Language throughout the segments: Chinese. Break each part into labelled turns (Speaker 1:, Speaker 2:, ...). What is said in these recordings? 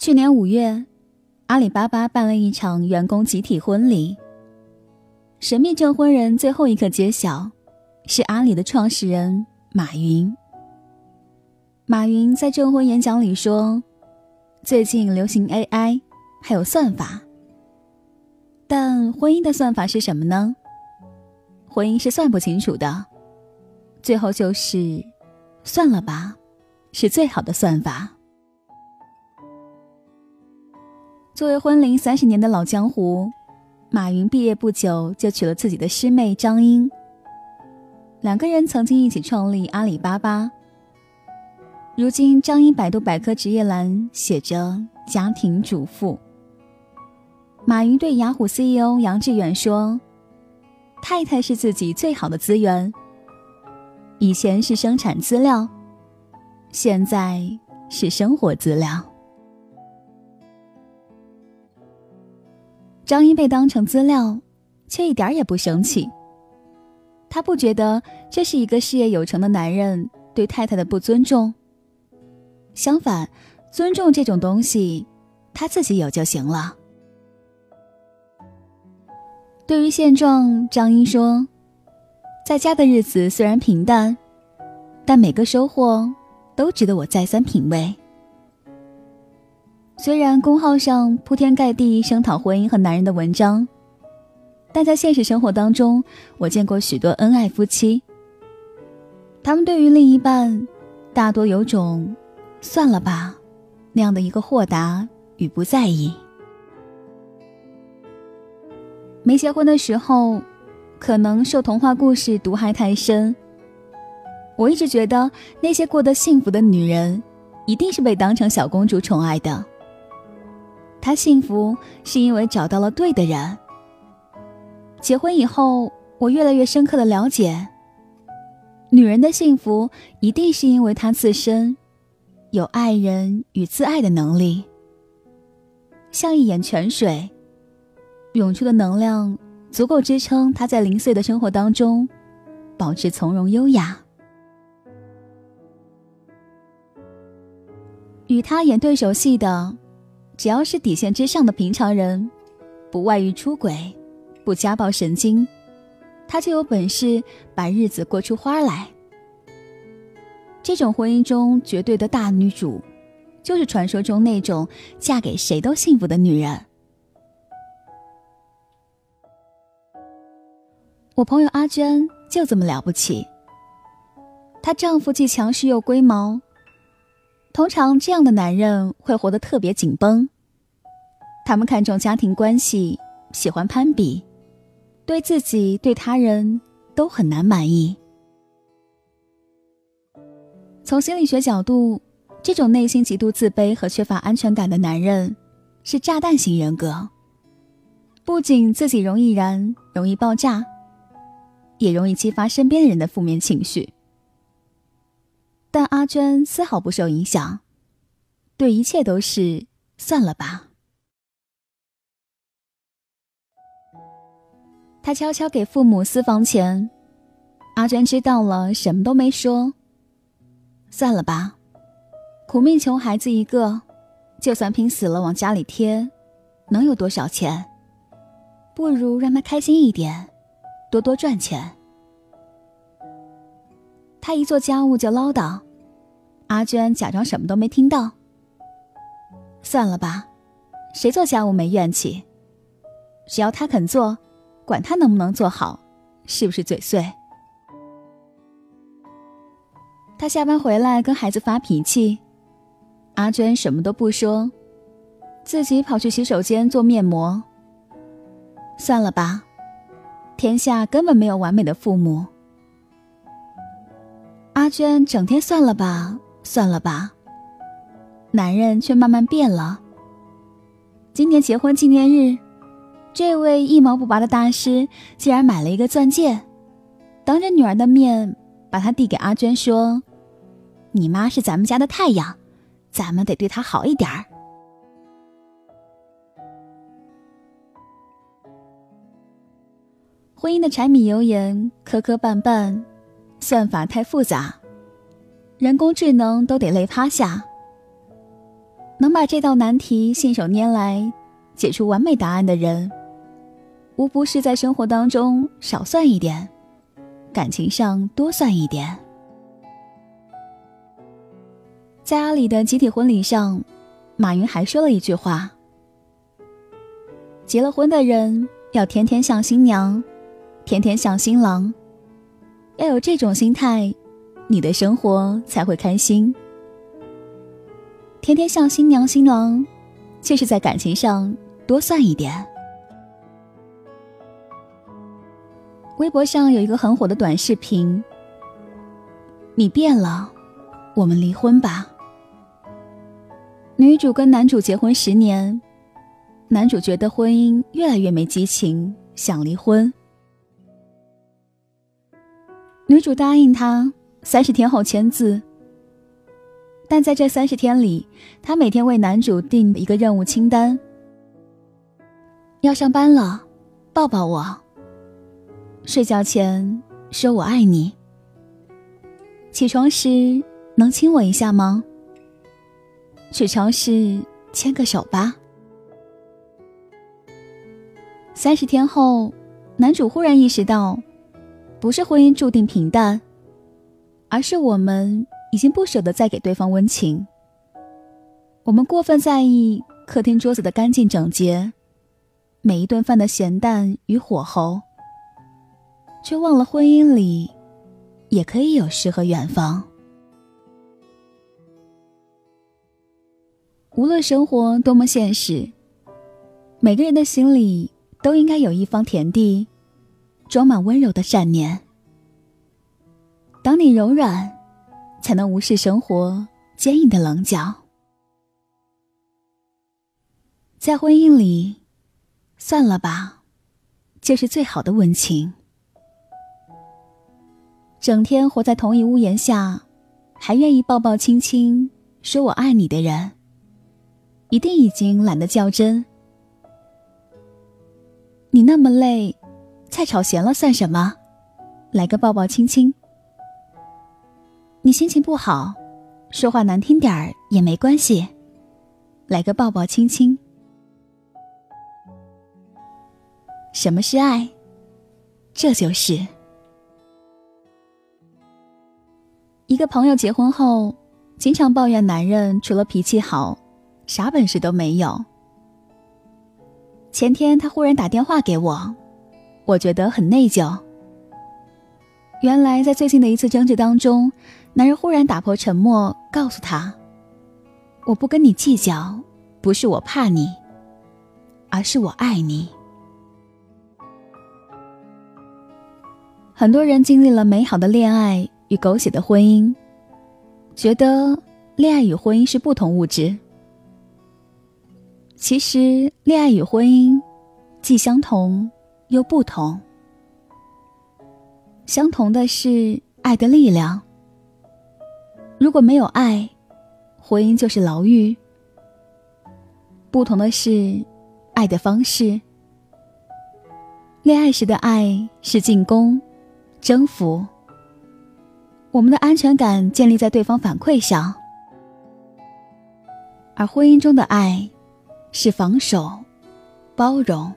Speaker 1: 去年五月，阿里巴巴办了一场员工集体婚礼。神秘证婚人最后一刻揭晓，是阿里的创始人马云。马云在证婚演讲里说：“最近流行 AI，还有算法。但婚姻的算法是什么呢？婚姻是算不清楚的。最后就是算了吧，是最好的算法。”作为婚龄三十年的老江湖，马云毕业不久就娶了自己的师妹张英。两个人曾经一起创立阿里巴巴。如今，张英百度百科职业栏写着“家庭主妇”。马云对雅虎 CEO 杨致远说：“太太是自己最好的资源。以前是生产资料，现在是生活资料。”张英被当成资料，却一点也不生气。他不觉得这是一个事业有成的男人对太太的不尊重。相反，尊重这种东西，他自己有就行了。对于现状，张英说：“在家的日子虽然平淡，但每个收获都值得我再三品味。”虽然公号上铺天盖地声讨婚姻和男人的文章，但在现实生活当中，我见过许多恩爱夫妻。他们对于另一半，大多有种“算了吧”那样的一个豁达与不在意。没结婚的时候，可能受童话故事毒害太深。我一直觉得那些过得幸福的女人，一定是被当成小公主宠爱的。她幸福是因为找到了对的人。结婚以后，我越来越深刻的了解，女人的幸福一定是因为她自身有爱人与自爱的能力，像一眼泉水，涌出的能量足够支撑她在零碎的生活当中保持从容优雅。与她演对手戏的。只要是底线之上的平常人，不外遇出轨，不家暴神经，他就有本事把日子过出花来。这种婚姻中绝对的大女主，就是传说中那种嫁给谁都幸福的女人。我朋友阿娟就这么了不起，她丈夫既强势又龟毛。通常这样的男人会活得特别紧绷。他们看重家庭关系，喜欢攀比，对自己对他人都很难满意。从心理学角度，这种内心极度自卑和缺乏安全感的男人，是炸弹型人格。不仅自己容易燃、容易爆炸，也容易激发身边人的负面情绪。但阿娟丝毫不受影响，对一切都是算了吧。他悄悄给父母私房钱，阿娟知道了，什么都没说。算了吧，苦命穷孩子一个，就算拼死了往家里贴，能有多少钱？不如让他开心一点，多多赚钱。他一做家务就唠叨，阿娟假装什么都没听到。算了吧，谁做家务没怨气？只要他肯做，管他能不能做好，是不是嘴碎？他下班回来跟孩子发脾气，阿娟什么都不说，自己跑去洗手间做面膜。算了吧，天下根本没有完美的父母。娟整天算了吧，算了吧。男人却慢慢变了。今年结婚纪念日，这位一毛不拔的大师竟然买了一个钻戒，当着女儿的面把它递给阿娟，说：“你妈是咱们家的太阳，咱们得对她好一点儿。”婚姻的柴米油盐，磕磕绊绊。算法太复杂，人工智能都得累趴下。能把这道难题信手拈来，解出完美答案的人，无不是在生活当中少算一点，感情上多算一点。在阿里的集体婚礼上，马云还说了一句话：“结了婚的人要天天像新娘，天天像新郎，要有这种心态，你的生活才会开心。”天天像新娘新郎，就是在感情上多算一点。微博上有一个很火的短视频：“你变了，我们离婚吧。”女主跟男主结婚十年，男主觉得婚姻越来越没激情，想离婚。女主答应他三十天后签字。但在这三十天里，他每天为男主定一个任务清单：要上班了，抱抱我；睡觉前说我爱你；起床时能亲我一下吗？去超市牵个手吧。三十天后，男主忽然意识到，不是婚姻注定平淡，而是我们。已经不舍得再给对方温情。我们过分在意客厅桌子的干净整洁，每一顿饭的咸淡与火候，却忘了婚姻里也可以有诗和远方。无论生活多么现实，每个人的心里都应该有一方田地，装满温柔的善念。当你柔软。才能无视生活坚硬的棱角。在婚姻里，算了吧，就是最好的温情。整天活在同一屋檐下，还愿意抱抱亲亲说我爱你的人，一定已经懒得较真。你那么累，菜炒咸了算什么？来个抱抱亲亲。你心情不好，说话难听点儿也没关系，来个抱抱亲亲。什么是爱？这就是一个朋友结婚后，经常抱怨男人除了脾气好，啥本事都没有。前天他忽然打电话给我，我觉得很内疚。原来在最近的一次争执当中。男人忽然打破沉默，告诉他：“我不跟你计较，不是我怕你，而是我爱你。”很多人经历了美好的恋爱与狗血的婚姻，觉得恋爱与婚姻是不同物质。其实，恋爱与婚姻既相同又不同。相同的是爱的力量。如果没有爱，婚姻就是牢狱。不同的是，爱的方式。恋爱时的爱是进攻、征服，我们的安全感建立在对方反馈上；而婚姻中的爱是防守、包容。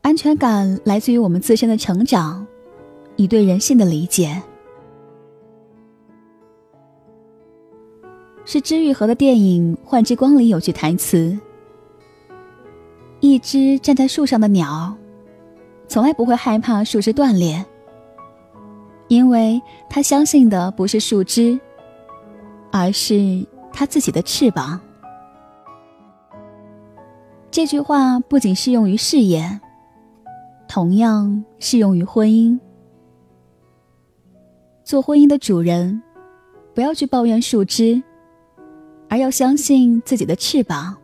Speaker 1: 安全感来自于我们自身的成长，你对人性的理解。是知愈合的电影《幻之光》里有句台词：“一只站在树上的鸟，从来不会害怕树枝断裂，因为它相信的不是树枝，而是它自己的翅膀。”这句话不仅适用于事业，同样适用于婚姻。做婚姻的主人，不要去抱怨树枝。而要相信自己的翅膀。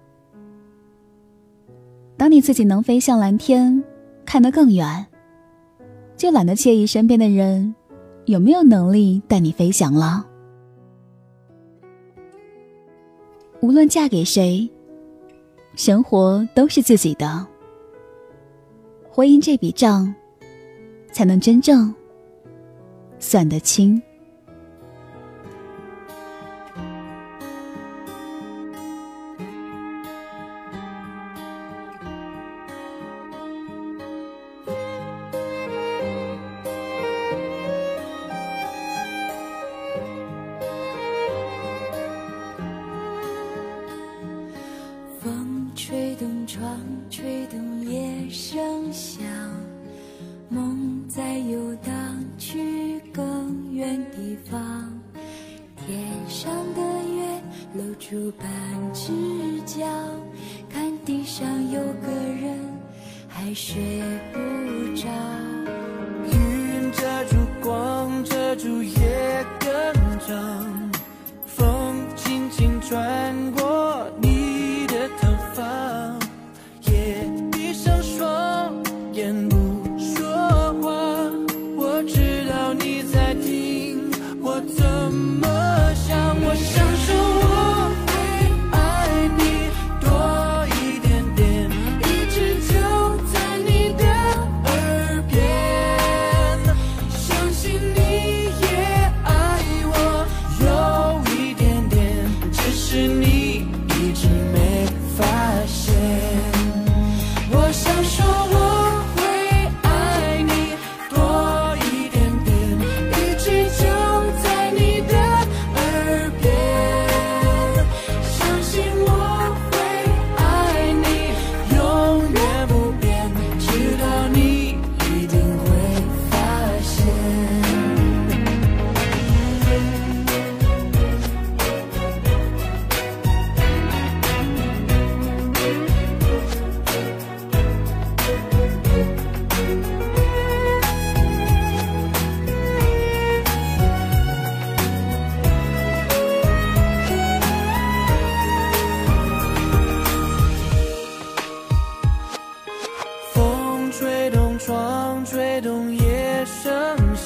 Speaker 1: 当你自己能飞向蓝天，看得更远，就懒得介意身边的人有没有能力带你飞翔了。无论嫁给谁，生活都是自己的。婚姻这笔账，才能真正算得清
Speaker 2: 风吹动窗，吹动夜
Speaker 3: 深。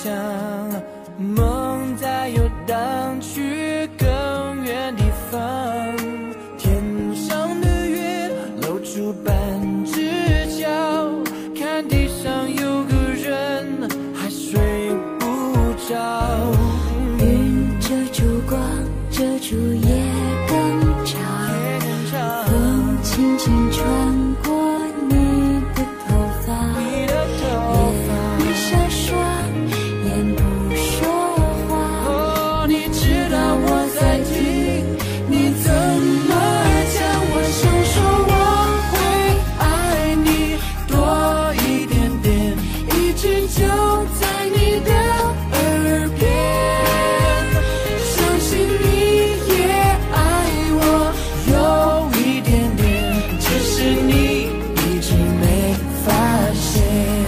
Speaker 3: 声 I.